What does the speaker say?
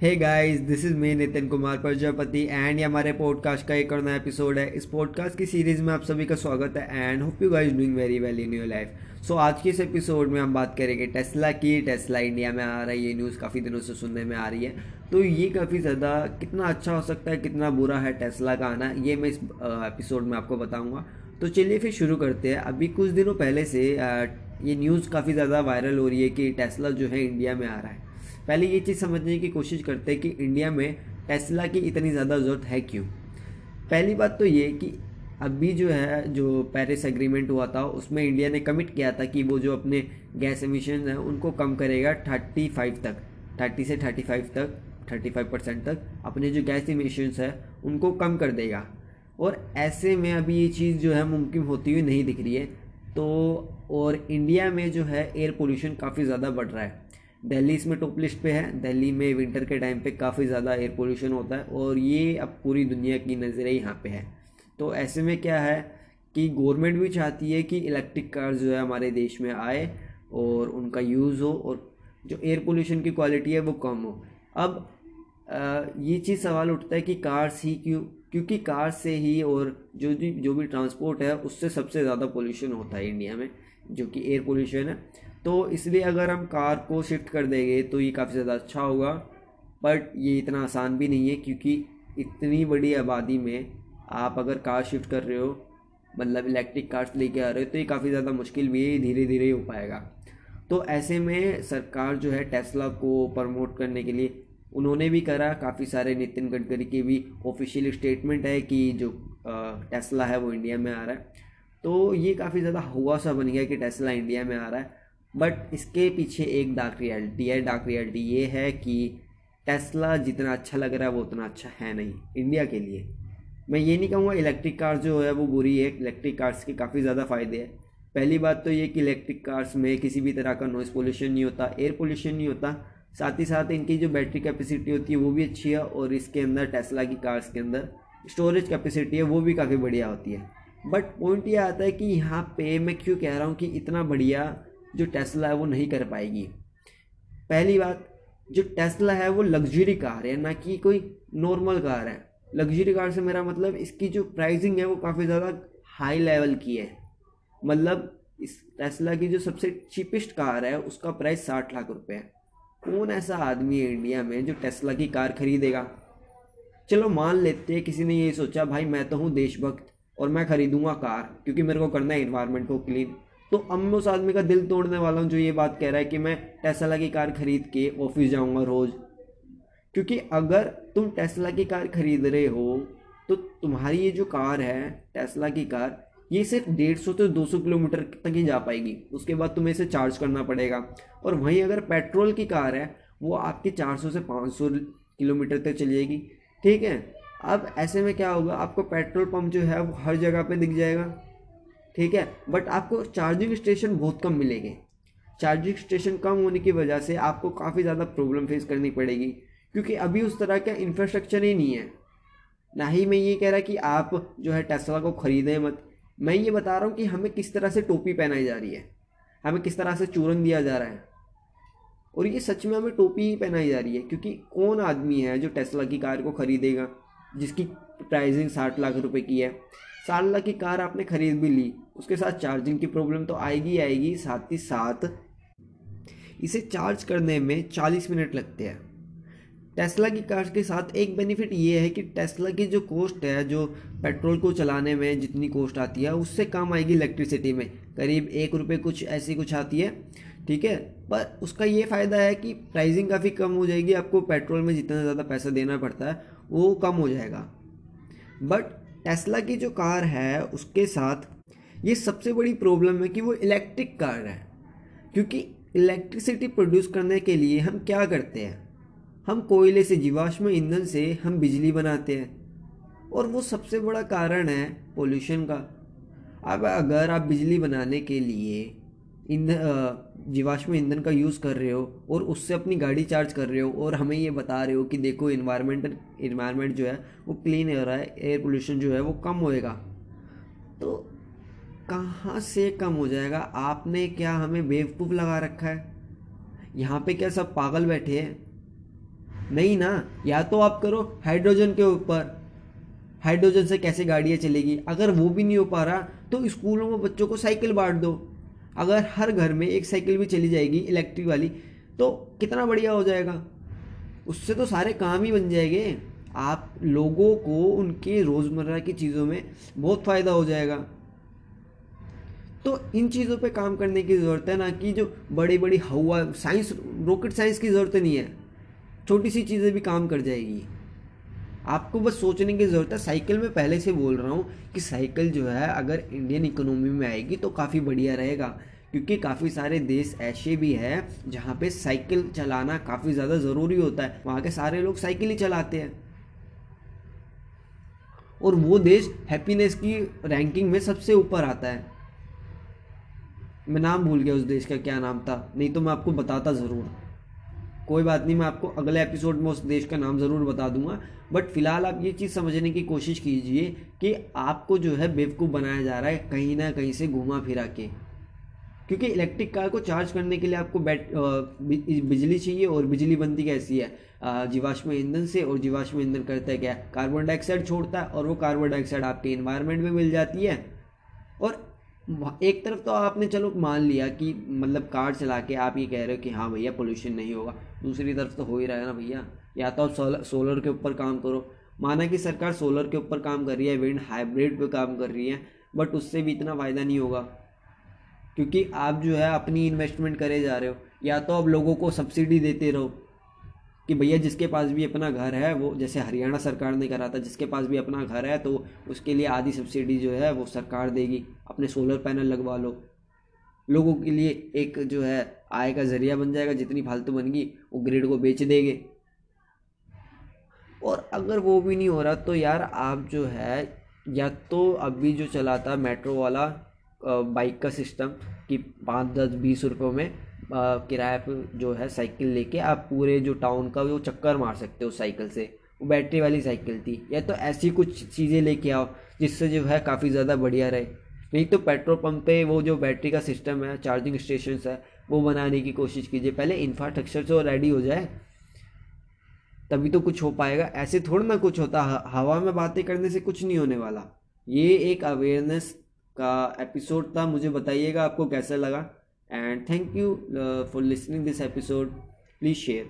Hey guys this is me Nitin Kumar Prajapati and ये हमारे podcast का एक और नया एपिसोड है। इस पॉडकास्ट की सीरीज़ में आप सभी का स्वागत है and hope you guys doing very well in your life so आज के इस एपिसोड में हम बात करेंगे टेस्ला की। टेस्ला इंडिया में आ रहा है, ये न्यूज़ काफ़ी दिनों से सुनने में आ रही है। तो ये काफ़ी ज़्यादा कितना अच्छा हो सकता है, कितना बुरा है टेस्ला का आना, ये मैं इस एपिसोड में आपको बताऊँगा। तो चलिए फिर शुरू करते हैं। अभी कुछ दिनों पहले से ये न्यूज़ काफ़ी ज़्यादा वायरल हो रही है कि टेस्ला जो है इंडिया में आ रहा है। पहले ये चीज़ समझने की कोशिश करते हैं कि इंडिया में टेस्ला की इतनी ज़्यादा ज़रूरत है क्यों? पहली बात तो ये कि अभी जो है, जो पेरिस एग्रीमेंट हुआ था, उसमें इंडिया ने कमिट किया था कि वो जो अपने गैस एमिशन हैं, उनको कम करेगा थर्टी फाइव तक थर्टी से थर्टी फाइव तक थर्टी फाइव परसेंट तक अपने जो गैस एमिशंस है, उनको कम कर देगा। और ऐसे में अभी ये चीज़ जो है, मुमकिन होती हुई नहीं दिख रही है। तो और इंडिया में जो है एयर पोल्यूशन काफ़ी ज़्यादा बढ़ रहा है। दिल्ली इसमें टॉप लिस्ट पे है। दिल्ली में विंटर के टाइम पे काफ़ी ज़्यादा एयर पोल्यूशन होता है और ये अब पूरी दुनिया की नज़रें यहाँ पे है। तो ऐसे में क्या है कि गवर्नमेंट भी चाहती है कि इलेक्ट्रिक कार जो है हमारे देश में आए और उनका यूज़ हो और जो एयर पोल्यूशन की क्वालिटी है वो कम हो। अब आ, ये चीज़ सवाल उठता है कि कार्स ही क्यों क्योंकि कार से ही और जो भी जो भी ट्रांसपोर्ट है उससे सबसे ज़्यादा पोल्यूशन होता है इंडिया में जो कि एयर पोल्यूशन है। तो इसलिए अगर हम कार को शिफ्ट कर देंगे तो ये काफ़ी ज़्यादा अच्छा होगा। बट ये इतना आसान भी नहीं है, क्योंकि इतनी बड़ी आबादी में आप अगर कार शिफ्ट कर रहे हो मतलब इलेक्ट्रिक कार्स लेके आ रहे हो तो ये काफ़ी ज़्यादा मुश्किल भी है धीरे धीरे हो पाएगा। तो ऐसे में सरकार जो है टेस्ला को प्रमोट करने के लिए, उन्होंने भी करा, काफ़ी सारे नितिन गडकरी के भी ऑफिशियल स्टेटमेंट है कि जो टेस्ला है वो इंडिया में आ रहा है। तो ये काफ़ी ज़्यादा हुआ सा बन गया कि टेस्ला इंडिया में आ रहा है। बट इसके पीछे एक डार्क रियलिटी है। डार्क रियलिटी ये है कि टेस्ला जितना अच्छा लग रहा है, वो उतना अच्छा है नहीं इंडिया के लिए। मैं ये नहीं कहूँगा इलेक्ट्रिक कार जो है, वो बुरी है। इलेक्ट्रिक कार्स के काफ़ी ज़्यादा फ़ायदे हैं। पहली बात तो ये कि इलेक्ट्रिक कार्स में किसी भी तरह का नॉइज़ पोल्यूशन नहीं होता एयर पोल्यूशन नहीं होता। साथ ही साथ इनकी जो बैटरी कैपेसिटी होती है, वो भी अच्छी है और इसके अंदर टेस्ला की कार्स के अंदर स्टोरेज कैपेसिटी है, वो भी काफ़ी बढ़िया होती है। बट पॉइंट ये आता है कि यहाँ पे मैं क्यों कह रहा हूँ कि इतना बढ़िया जो टेस्ला है वो नहीं कर पाएगी। पहली बात, जो टेस्ला है वो लग्जरी कार है, ना कि कोई नॉर्मल कार है। लग्जरी कार से मेरा मतलब इसकी जो प्राइसिंग है वो काफ़ी ज़्यादा हाई लेवल की है। मतलब इस टेस्ला की जो सबसे चीपेस्ट कार है, उसका प्राइस साठ लाख रुपए है। कौन ऐसा आदमी है इंडिया में जो टेस्ला की कार खरीदेगा? चलो मान लेते हैं, किसी ने ये सोचा, भाई, मैं तो हूँ देशभक्त और मैं खरीदूँगा कार क्योंकि मेरे को करना है इन्वायरमेंट को क्लीन तो अब मैं उस आदमी का दिल तोड़ने वाला हूँ जो ये बात कह रहा है कि मैं टेस्ला की कार खरीद के ऑफ़िस जाऊँगा रोज़। क्योंकि अगर तुम टेस्ला की कार खरीद रहे हो तो तुम्हारी ये जो कार है टेस्ला की कार, ये सिर्फ़ डेढ़ सौ से दो सौ किलोमीटर तक ही जा पाएगी। उसके बाद तुम्हें इसे चार्ज करना पड़ेगा। और वहीं अगर पेट्रोल की कार है, वो आपकी चार सौ से पाँच सौ किलोमीटर तक चली जाएगी। ठीक है? अब ऐसे में क्या होगा? आपको पेट्रोल पंप जो है, वो हर जगह पे दिख जाएगा। ठीक है? बट आपको चार्जिंग स्टेशन बहुत कम मिलेंगे। चार्जिंग स्टेशन कम होने की वजह से आपको काफ़ी ज़्यादा प्रॉब्लम फेस करनी पड़ेगी, क्योंकि अभी उस तरह का इंफ्रास्ट्रक्चर ही नहीं है। ना ही मैं ये कह रहा कि आप जो है टेस्ला को ख़रीदें मत। मैं ये बता रहा हूँ कि हमें किस तरह से टोपी पहनाई जा रही है। हमें किस तरह से चूरन दिया जा रहा है। और ये सच में हमें टोपी ही पहनाई जा रही है, क्योंकि कौन आदमी है जो टेस्ला की कार को ख़रीदेगा, जिसकी प्राइसिंग साठ लाख रुपए की है? साठ लाख की कार आपने ख़रीद भी ली। उसके साथ चार्जिंग की प्रॉब्लम तो आएगी आएगी, साथ ही साथ इसे चार्ज करने में 40 मिनट लगते हैं। टेस्ला की कार के साथ एक बेनिफिट ये है कि टेस्ला की जो कॉस्ट है, जो पेट्रोल को चलाने में जितनी कॉस्ट आती है, उससे कम आएगी इलेक्ट्रिसिटी में। करीब एक रुपये कुछ ऐसी कुछ आती है, ठीक है? पर उसका ये फ़ायदा है कि प्राइसिंग काफ़ी कम हो जाएगी, आपको पेट्रोल में जितना ज़्यादा पैसा देना पड़ता है, वो कम हो जाएगा। बट टेस्ला की जो कार है, उसके साथ ये सबसे बड़ी प्रॉब्लम है कि वो इलेक्ट्रिक कार है। क्योंकि इलेक्ट्रिसिटी प्रोड्यूस करने के लिए हम क्या करते हैं? हम कोयले से, जीवाश्म ईंधन से हम बिजली बनाते हैं। और वो सबसे बड़ा कारण है पोल्यूशन का। अब अगर आप बिजली बनाने के लिए ईंधन जीवाश्म ईंधन का यूज़ कर रहे हो और उससे अपनी गाड़ी चार्ज कर रहे हो और हमें ये बता रहे हो कि देखो इन्वायरमेंट इन्वायरमेंट जो है, वो क्लीन हो रहा है एयर पोल्यूशन जो है, वो कम होएगा। तो कहाँ से कम हो जाएगा? आपने क्या हमें बेवकूफ़ लगा रखा है? यहाँ पे क्या सब पागल बैठे हैं? नहीं ना, या तो आप करो हाइड्रोजन के ऊपर। हाइड्रोजन से कैसे गाड़ियाँ चलेगी? अगर वो भी नहीं हो पा रहा तो स्कूलों में बच्चों को साइकिल बांट दो। अगर हर घर में एक साइकिल भी चली जाएगी इलेक्ट्रिक वाली तो कितना बढ़िया हो जाएगा। उससे तो सारे काम ही बन जाएँगे। आप लोगों को उनके रोज़मर्रा की चीज़ों में बहुत फ़ायदा हो जाएगा। तो इन चीज़ों पे काम करने की ज़रूरत है, ना कि जो बड़ी बड़ी हवा साइंस रॉकेट साइंस की ज़रूरत नहीं है। छोटी सी चीज़ें भी काम कर जाएगी। आपको बस सोचने की ज़रूरत है। साइकिल में पहले से बोल रहा हूँ कि साइकिल जो है, अगर इंडियन इकोनॉमी में आएगी तो काफ़ी बढ़िया रहेगा। क्योंकि काफ़ी सारे देश ऐसे भी हैं जहाँ पे साइकिल चलाना काफ़ी ज़्यादा ज़रूरी होता है। वहाँ के सारे लोग साइकिल ही चलाते हैं। और वो देश हैप्पीनेस की रैंकिंग में सबसे ऊपर आता है। मैं नाम भूल गया उस देश का, क्या नाम था? नहीं तो मैं आपको बताता ज़रूर। कोई बात नहीं, मैं आपको अगले एपिसोड में उस देश का नाम ज़रूर बता दूँगा। बट फ़िलहाल आप ये चीज़ समझने की कोशिश कीजिए कि आपको जो है बेवकूफ़ बनाया जा रहा है कहीं ना कहीं से घुमा फिरा के। क्योंकि इलेक्ट्रिक कार को चार्ज करने के लिए आपको बैट बिजली चाहिए और बिजली बनती कैसी है? जीवाश्म ईंधन से और जीवाश्म ईंधन करता है क्या? कार्बन डाइऑक्साइड छोड़ता है और वो कार्बन डाइऑक्साइड आपके इन्वायरमेंट में मिल जाती है। और एक तरफ़ तो आपने, चलो, मान लिया कि मतलब कार चला के आप ये कह रहे हो कि हाँ भैया पोल्यूशन नहीं होगा। दूसरी तरफ़ तो हो ही रहा है ना भैया। या तो आप सोलर सोलर के ऊपर काम करो। माना कि सरकार सोलर के ऊपर काम कर रही है विंड हाइब्रिड पे काम कर रही है बट उससे भी इतना फ़ायदा नहीं होगा। क्योंकि आप जो है, अपनी इन्वेस्टमेंट करे जा रहे हो। या तो आप लोगों को सब्सिडी देते रहो। कि भैया जिसके पास भी अपना घर है, वो जैसे हरियाणा सरकार ने करा था, जिसके पास भी अपना घर है तो उसके लिए आधी सब्सिडी जो है, वो सरकार देगी। अपने सोलर पैनल लगवा लो। लोगों के लिए एक जो है, आय का ज़रिया बन जाएगा, जितनी फालतू बनेगी, वो ग्रिड को बेच देंगे। और अगर वो भी नहीं हो रहा तो यार आप जो है, या तो अभी जो चला था मेट्रो वाला बाइक का सिस्टम कि पाँच दस बीस रुपयों में किराए पर जो है साइकिल लेके आप पूरे जो टाउन का वो चक्कर मार सकते हो साइकिल से। वो बैटरी वाली साइकिल थी। या तो ऐसी कुछ चीज़ें लेके आओ जिससे जो है काफ़ी ज़्यादा बढ़िया रहे। नहीं तो पेट्रोल पंप पे वो जो बैटरी का सिस्टम है चार्जिंग स्टेशन है, वो बनाने की कोशिश कीजिए। पहले इंफ्रास्ट्रक्चर जो रेडी हो जाए, तभी तो कुछ हो पाएगा। ऐसे थोड़ा ना कुछ होता। हवा में बातें करने से कुछ नहीं होने वाला। ये एक अवेयरनेस का एपिसोड था। मुझे बताइएगा आपको कैसा लगा। And thank you uh, for listening this episode. Please share